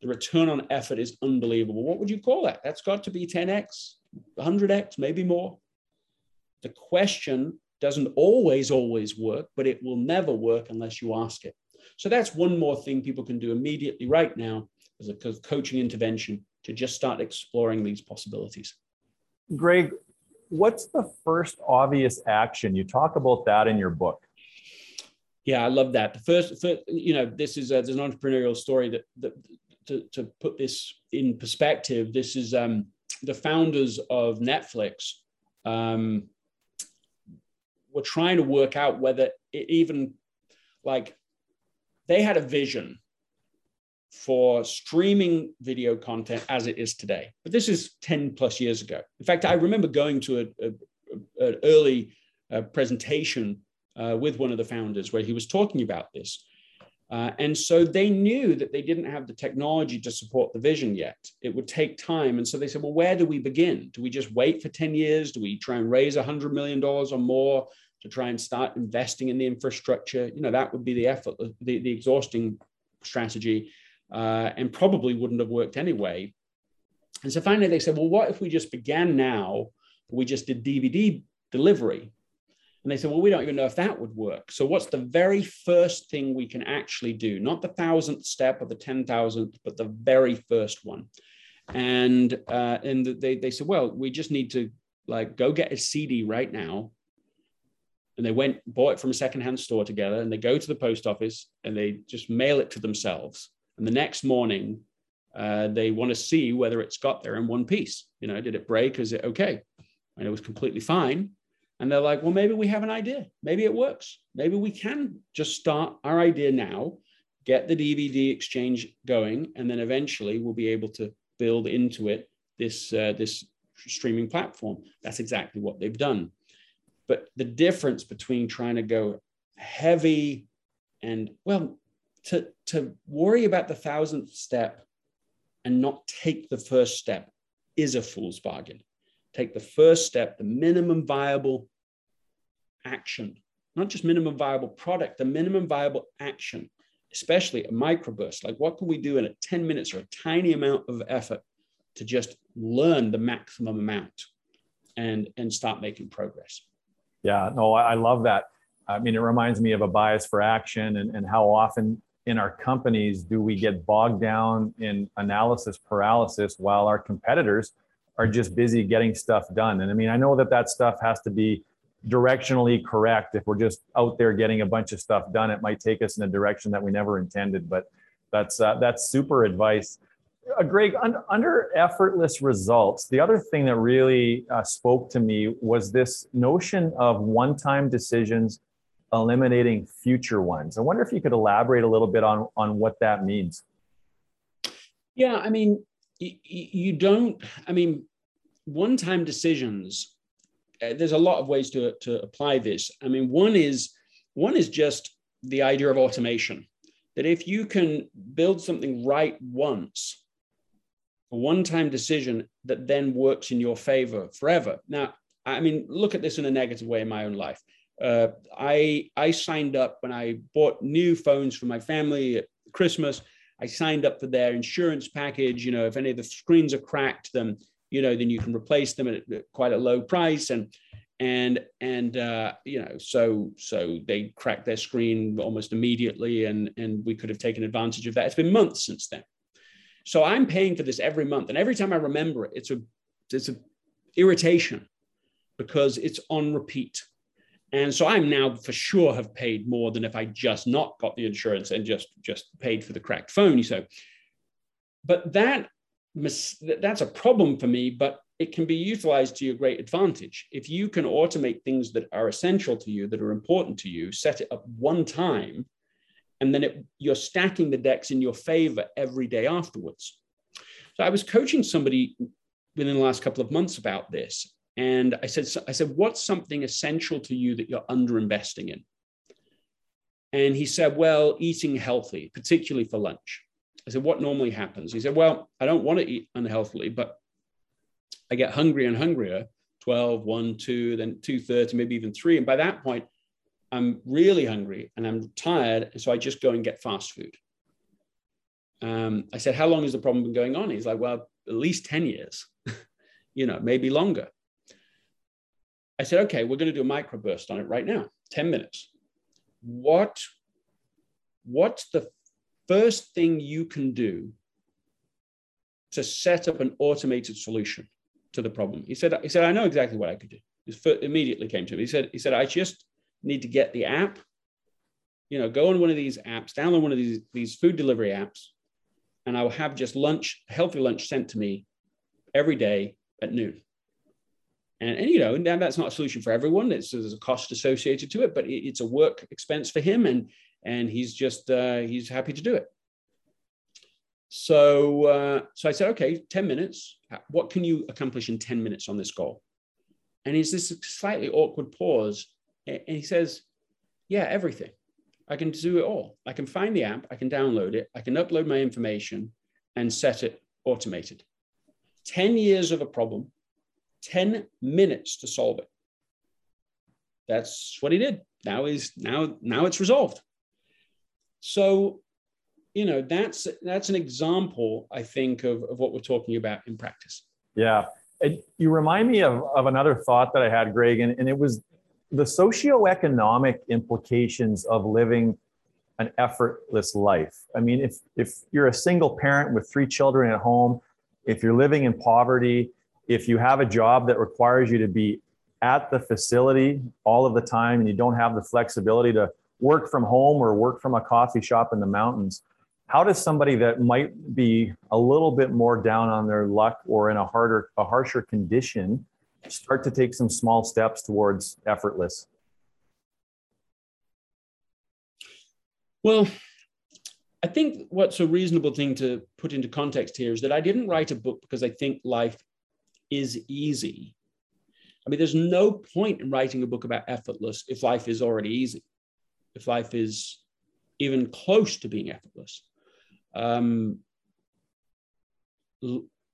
The return on effort is unbelievable. What would you call that? That's got to be 10x, 100x, maybe more. The question doesn't always, always work, but it will never work unless you ask it. So that's one more thing people can do immediately right now as a coaching intervention to just start exploring these possibilities. Greg, what's the first obvious action? You talk about that in your book. Yeah, I love that. The first, first you know, this is a, there's an entrepreneurial story that, that to, to put this in perspective, this is um, the founders of Netflix um, were trying to work out whether it even like they had a vision for streaming video content as it is today. But this is 10 plus years ago. In fact, I remember going to an early uh, presentation uh, with one of the founders where he was talking about this. Uh, and so they knew that they didn't have the technology to support the vision yet. It would take time. And so they said, well, where do we begin? Do we just wait for 10 years? Do we try and raise $100 million or more to try and start investing in the infrastructure? You know, that would be the effort, the, the exhausting strategy, uh, and probably wouldn't have worked anyway. And so finally they said, well, what if we just began now? We just did DVD delivery and they said, well, we don't even know if that would work. So, what's the very first thing we can actually do? Not the thousandth step or the 10,000th, but the very first one. And, uh, and they, they said, well, we just need to like go get a CD right now. And they went, bought it from a secondhand store together, and they go to the post office and they just mail it to themselves. And the next morning, uh, they want to see whether it's got there in one piece. You know, did it break? Is it okay? And it was completely fine. And they're like, well, maybe we have an idea. Maybe it works. Maybe we can just start our idea now, get the DVD exchange going, and then eventually we'll be able to build into it this, uh, this streaming platform. That's exactly what they've done. But the difference between trying to go heavy and, well, to, to worry about the thousandth step and not take the first step is a fool's bargain take the first step, the minimum viable action, not just minimum viable product, the minimum viable action, especially a microburst. Like what can we do in a 10 minutes or a tiny amount of effort to just learn the maximum amount and, and start making progress? Yeah, no, I love that. I mean, it reminds me of a bias for action and, and how often in our companies do we get bogged down in analysis paralysis while our competitors – are just busy getting stuff done. And I mean, I know that that stuff has to be directionally correct. If we're just out there getting a bunch of stuff done, it might take us in a direction that we never intended. But that's uh, that's super advice. Uh, Greg, un- under effortless results, the other thing that really uh, spoke to me was this notion of one-time decisions eliminating future ones. I wonder if you could elaborate a little bit on on what that means. Yeah, I mean, you don't, I mean, one time decisions, uh, there's a lot of ways to, to apply this. I mean, one is one is just the idea of automation that if you can build something right once, a one time decision that then works in your favor forever. Now, I mean, look at this in a negative way in my own life. Uh, I I signed up when I bought new phones for my family at Christmas. I signed up for their insurance package. You know, if any of the screens are cracked, then you know, then you can replace them at quite a low price. And and and uh, you know, so so they cracked their screen almost immediately, and and we could have taken advantage of that. It's been months since then. So I'm paying for this every month, and every time I remember it, it's a it's a irritation because it's on repeat. And so I'm now for sure have paid more than if I just not got the insurance and just just paid for the cracked phone. So, but that that's a problem for me. But it can be utilized to your great advantage. If you can automate things that are essential to you, that are important to you, set it up one time, and then it, you're stacking the decks in your favor every day afterwards. So I was coaching somebody within the last couple of months about this, and I said, I said, what's something essential to you that you're underinvesting in? And he said, well, eating healthy, particularly for lunch. I said, what normally happens? He said, well, I don't want to eat unhealthily, but I get hungrier and hungrier, 12, 1, 2, then 2.30, maybe even 3. And by that point, I'm really hungry and I'm tired. And so I just go and get fast food. Um, I said, how long has the problem been going on? He's like, well, at least 10 years, you know, maybe longer. I said, okay, we're going to do a microburst on it right now, 10 minutes. What, what's the first thing you can do to set up an automated solution to the problem? He said, he said, I know exactly what I could do. He immediately came to me. He said, he said, I just need to get the app, you know, go on one of these apps, download one of these, these food delivery apps, and I will have just lunch, healthy lunch sent to me every day at noon. And, and you know, and that's not a solution for everyone. It's, there's a cost associated to it, but it, it's a work expense for him, and and he's just uh, he's happy to do it. So uh, so I said, okay, ten minutes. What can you accomplish in ten minutes on this goal? And he's this slightly awkward pause, and he says, yeah, everything. I can do it all. I can find the app, I can download it, I can upload my information, and set it automated. 10 years of a problem, 10 minutes to solve it. That's what he did. Now is now now it's resolved. So, you know, that's that's an example, I think, of, of what we're talking about in practice. Yeah. You remind me of, of another thought that I had, Greg, and, and it was the socioeconomic implications of living an effortless life. I mean, if if you're a single parent with three children at home, if you're living in poverty, if you have a job that requires you to be at the facility all of the time and you don't have the flexibility to work from home or work from a coffee shop in the mountains, how does somebody that might be a little bit more down on their luck or in a harder a harsher condition start to take some small steps towards effortless? Well, I think what's a reasonable thing to put into context here is that I didn't write a book because I think life is easy. I mean, there's no point in writing a book about effortless if life is already easy, if life is even close to being effortless. Um,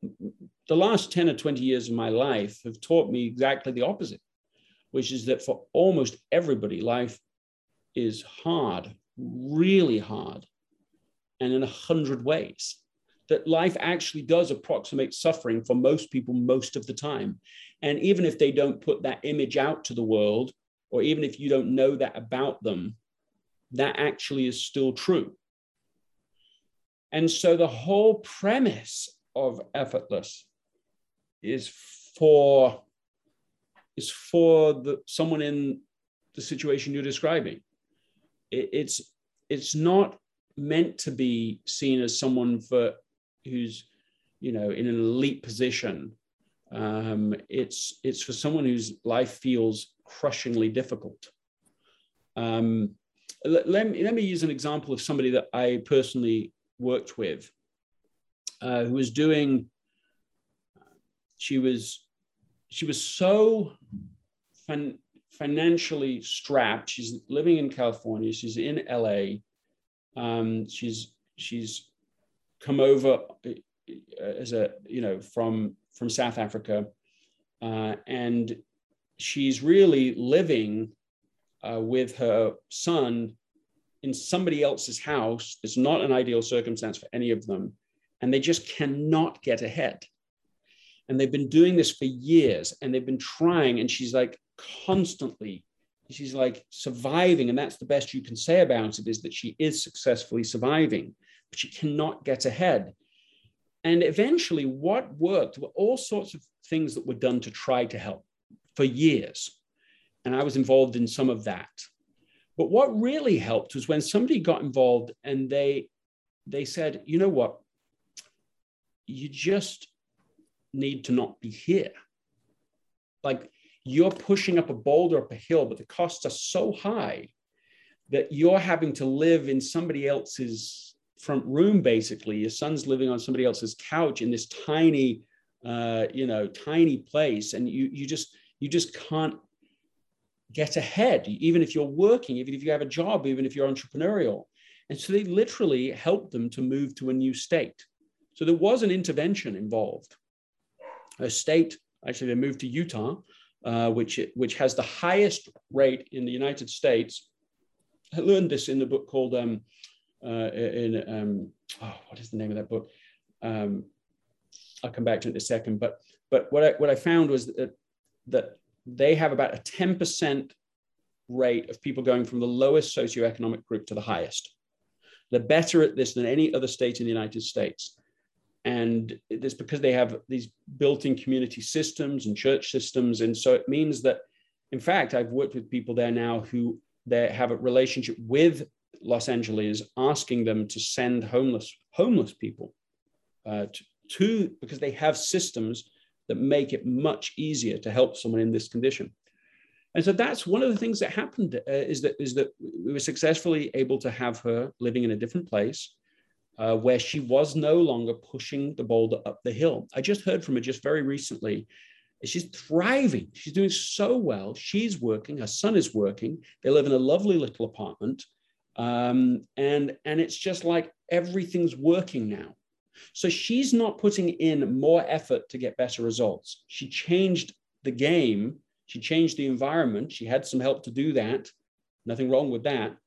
the last 10 or 20 years of my life have taught me exactly the opposite, which is that for almost everybody, life is hard, really hard, and in a hundred ways. That life actually does approximate suffering for most people most of the time. And even if they don't put that image out to the world, or even if you don't know that about them, that actually is still true. And so the whole premise of effortless is for is for the someone in the situation you're describing. It, it's it's not meant to be seen as someone for who's you know in an elite position. Um, it's it's for someone whose life feels crushingly difficult. Um, let, let, me, let me use an example of somebody that I personally worked with uh, who was doing she was she was so fan, financially strapped. She's living in California. She's in LA. Um, she's she's come over uh, as a you know from from South Africa, uh, and she's really living uh, with her son in somebody else's house. It's not an ideal circumstance for any of them, and they just cannot get ahead. And they've been doing this for years, and they've been trying. And she's like constantly, she's like surviving, and that's the best you can say about it is that she is successfully surviving, but she cannot get ahead. And eventually, what worked were all sorts of things that were done to try to help for years. And I was involved in some of that. But what really helped was when somebody got involved and they they said, you know what? You just need to not be here. Like you're pushing up a boulder up a hill, but the costs are so high that you're having to live in somebody else's front room, basically. Your son's living on somebody else's couch in this tiny, uh, you know, tiny place. And you you just you just can't get ahead, even if you're working, even if you have a job, even if you're entrepreneurial. And so they literally helped them to move to a new state. So there was an intervention involved. A state, actually, they moved to Utah, uh, which, which has the highest rate in the United States. I learned this in the book called, um, uh, in, um, oh, what is the name of that book? Um, I'll come back to it in a second. But, but what, I, what I found was that, that they have about a 10% rate of people going from the lowest socioeconomic group to the highest. They're better at this than any other state in the United States. And it's because they have these built in community systems and church systems. And so it means that, in fact, I've worked with people there now who they have a relationship with Los Angeles, asking them to send homeless homeless people uh, to, to because they have systems that make it much easier to help someone in this condition. And so that's one of the things that happened uh, is that is that we were successfully able to have her living in a different place uh, where she was no longer pushing the boulder up the hill. I just heard from her just very recently. She's thriving. She's doing so well. She's working. Her son is working. They live in a lovely little apartment, um, and and it's just like everything's working now. So she's not putting in more effort to get better results. She changed the game, she changed the environment. She had some help to do that. Nothing wrong with that.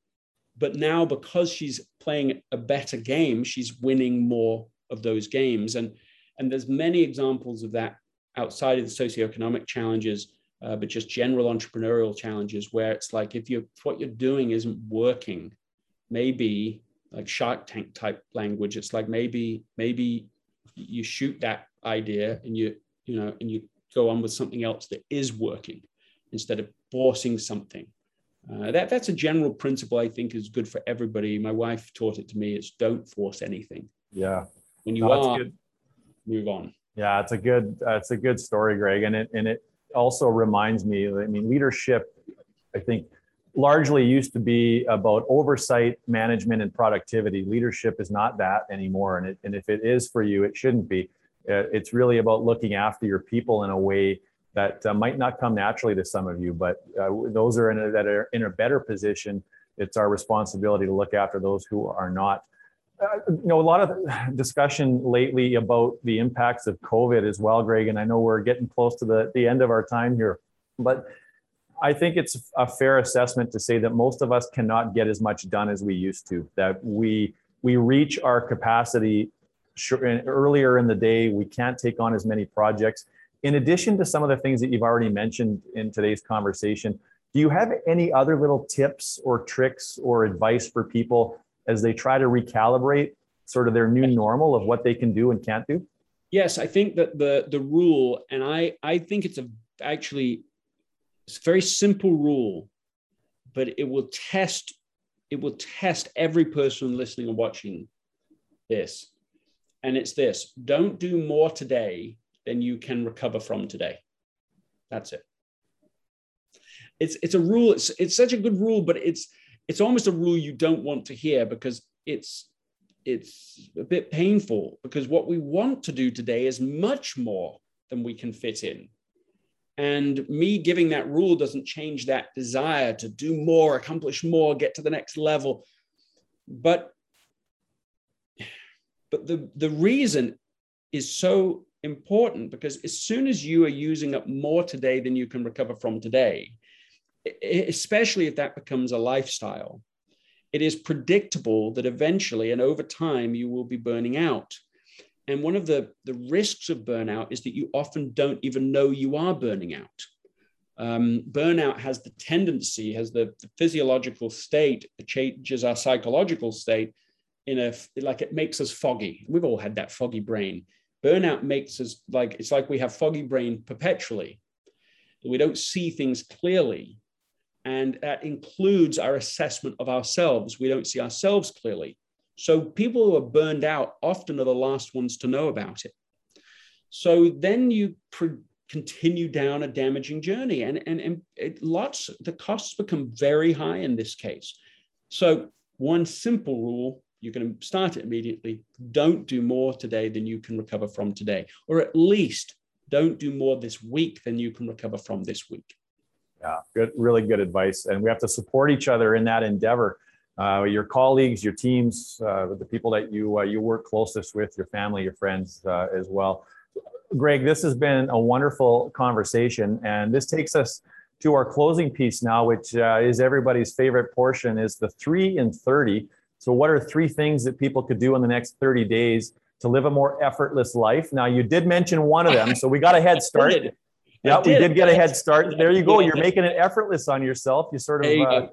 But now, because she's playing a better game, she's winning more of those games. And, and there's many examples of that outside of the socioeconomic challenges, uh, but just general entrepreneurial challenges where it's like if you what you're doing isn't working, maybe like Shark Tank type language. It's like maybe maybe you shoot that idea and you you know and you go on with something else that is working instead of forcing something. Uh, that that's a general principle I think is good for everybody. My wife taught it to me. It's don't force anything. Yeah. When you no, are, move on. Yeah, it's a good uh, it's a good story, Greg, and it and it also reminds me. I mean, leadership. I think largely used to be about oversight, management, and productivity. Leadership is not that anymore. And, it, and if it is for you, it shouldn't be. Uh, it's really about looking after your people in a way that uh, might not come naturally to some of you, but uh, those are in a, that are in a better position. It's our responsibility to look after those who are not. Uh, you know, a lot of discussion lately about the impacts of COVID as well, Greg. And I know we're getting close to the, the end of our time here, but I think it's a fair assessment to say that most of us cannot get as much done as we used to. That we we reach our capacity earlier in the day. We can't take on as many projects. In addition to some of the things that you've already mentioned in today's conversation, do you have any other little tips or tricks or advice for people as they try to recalibrate sort of their new normal of what they can do and can't do? Yes, I think that the the rule, and I I think it's a actually it's a very simple rule, but it will test it will test every person listening and watching this. And it's this don't do more today than you can recover from today. That's it. It's, it's a rule, it's, it's such a good rule, but it's, it's almost a rule you don't want to hear because it's, it's a bit painful because what we want to do today is much more than we can fit in. And me giving that rule doesn't change that desire to do more, accomplish more, get to the next level. But but the, the reason is so important because as soon as you are using up more today than you can recover from today, especially if that becomes a lifestyle, it is predictable that eventually and over time you will be burning out. And one of the, the risks of burnout is that you often don't even know you are burning out. Um, burnout has the tendency, has the, the physiological state, changes our psychological state in a like it makes us foggy. We've all had that foggy brain. Burnout makes us like it's like we have foggy brain perpetually. We don't see things clearly. And that includes our assessment of ourselves. We don't see ourselves clearly. So people who are burned out often are the last ones to know about it. So then you continue down a damaging journey, and and and it, lots the costs become very high in this case. So one simple rule going to start it immediately. Don't do more today than you can recover from today, or at least don't do more this week than you can recover from this week. Yeah, good, really good advice. And we have to support each other in that endeavor. Uh, your colleagues, your teams, uh, the people that you uh, you work closest with, your family, your friends uh, as well. Greg, this has been a wonderful conversation, and this takes us to our closing piece now, which uh, is everybody's favorite portion, is the three in thirty. So, what are three things that people could do in the next 30 days to live a more effortless life? Now, you did mention one of them, so we got a head start. Yeah, we did get a head start. There you go. You're making it effortless on yourself. You sort of uh,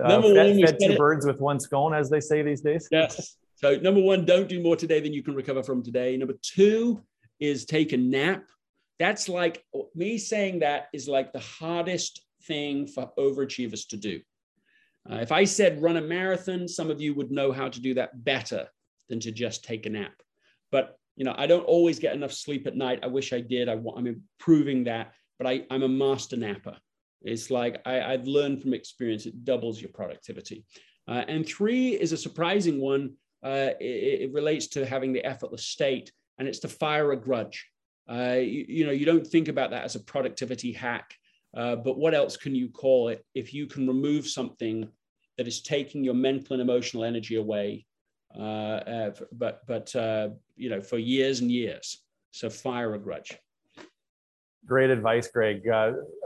uh, fed, fed two birds with one scone, as they say these days. Yes. So, number one, don't do more today than you can recover from today. Number two is take a nap. That's like me saying that is like the hardest thing for overachievers to do. Uh, if I said run a marathon, some of you would know how to do that better than to just take a nap. But you know, I don't always get enough sleep at night. I wish I did. I, am improving that, but I, am a master napper. It's like I, have learned from experience. It doubles your productivity. Uh, and three is a surprising one. Uh, it, it, relates to having the effortless state, and it's to fire a grudge. Uh, you, you know, you don't think about that as a productivity hack. Uh, but what else can you call it if you can remove something that is taking your mental and emotional energy away, uh, uh, but but uh, you know for years and years. So fire a grudge. Great advice, Greg.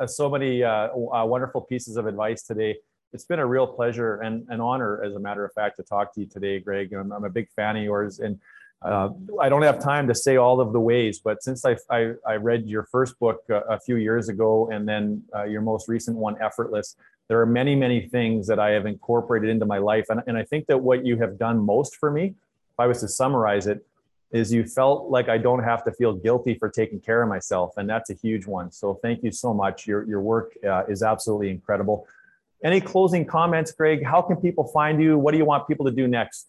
So many wonderful pieces of advice today. It's been a real pleasure and an honor, as a matter of fact, to talk to you today, Greg. I'm, I'm a big fan of yours, and uh, I don't have time to say all of the ways, but since I, I, I read your first book a, a, few years ago and then uh, your most recent one, Effortless, there are many, many things that I have incorporated into my life. And, and I think that what you have done most for me, if I was to summarize it, is you felt like I don't have to feel guilty for taking care of myself. And that's a huge one. So thank you so much. Your, your work uh, is absolutely incredible. Any closing comments, Greg? How can people find you? What do you want people to do next?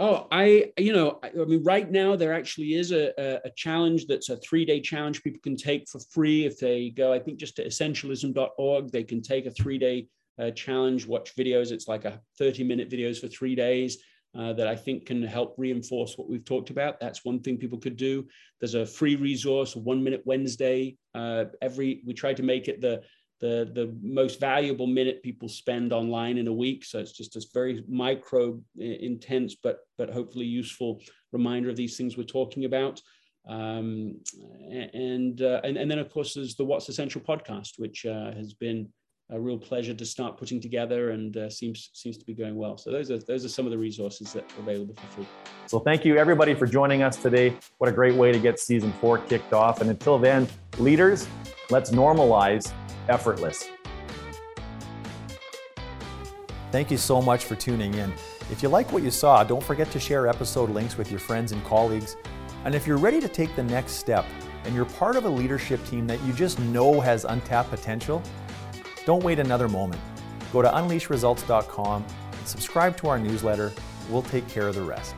Oh, I, you know, I, mean, right now there actually is a, a, challenge that's a three day challenge people can take for free if they go, I think, just to essentialism.org. They can take a three day uh, challenge, watch videos. It's like a 30 minute videos for three days. Uh, that I think can help reinforce what we've talked about. That's one thing people could do. There's a free resource, One Minute Wednesday. Uh, every we try to make it the the the most valuable minute people spend online in a week. So it's just this very micro, intense, but but hopefully useful reminder of these things we're talking about. Um, and, uh, and and then of course there's the What's Essential podcast, which uh, has been a real pleasure to start putting together and uh, seems seems to be going well. So those are those are some of the resources that are available for free. So thank you everybody for joining us today. What a great way to get season four kicked off. And until then, leaders, let's normalize effortless. Thank you so much for tuning in. If you like what you saw, don't forget to share episode links with your friends and colleagues. And if you're ready to take the next step and you're part of a leadership team that you just know has untapped potential, don't wait another moment. Go to unleashresults.com and subscribe to our newsletter. We'll take care of the rest.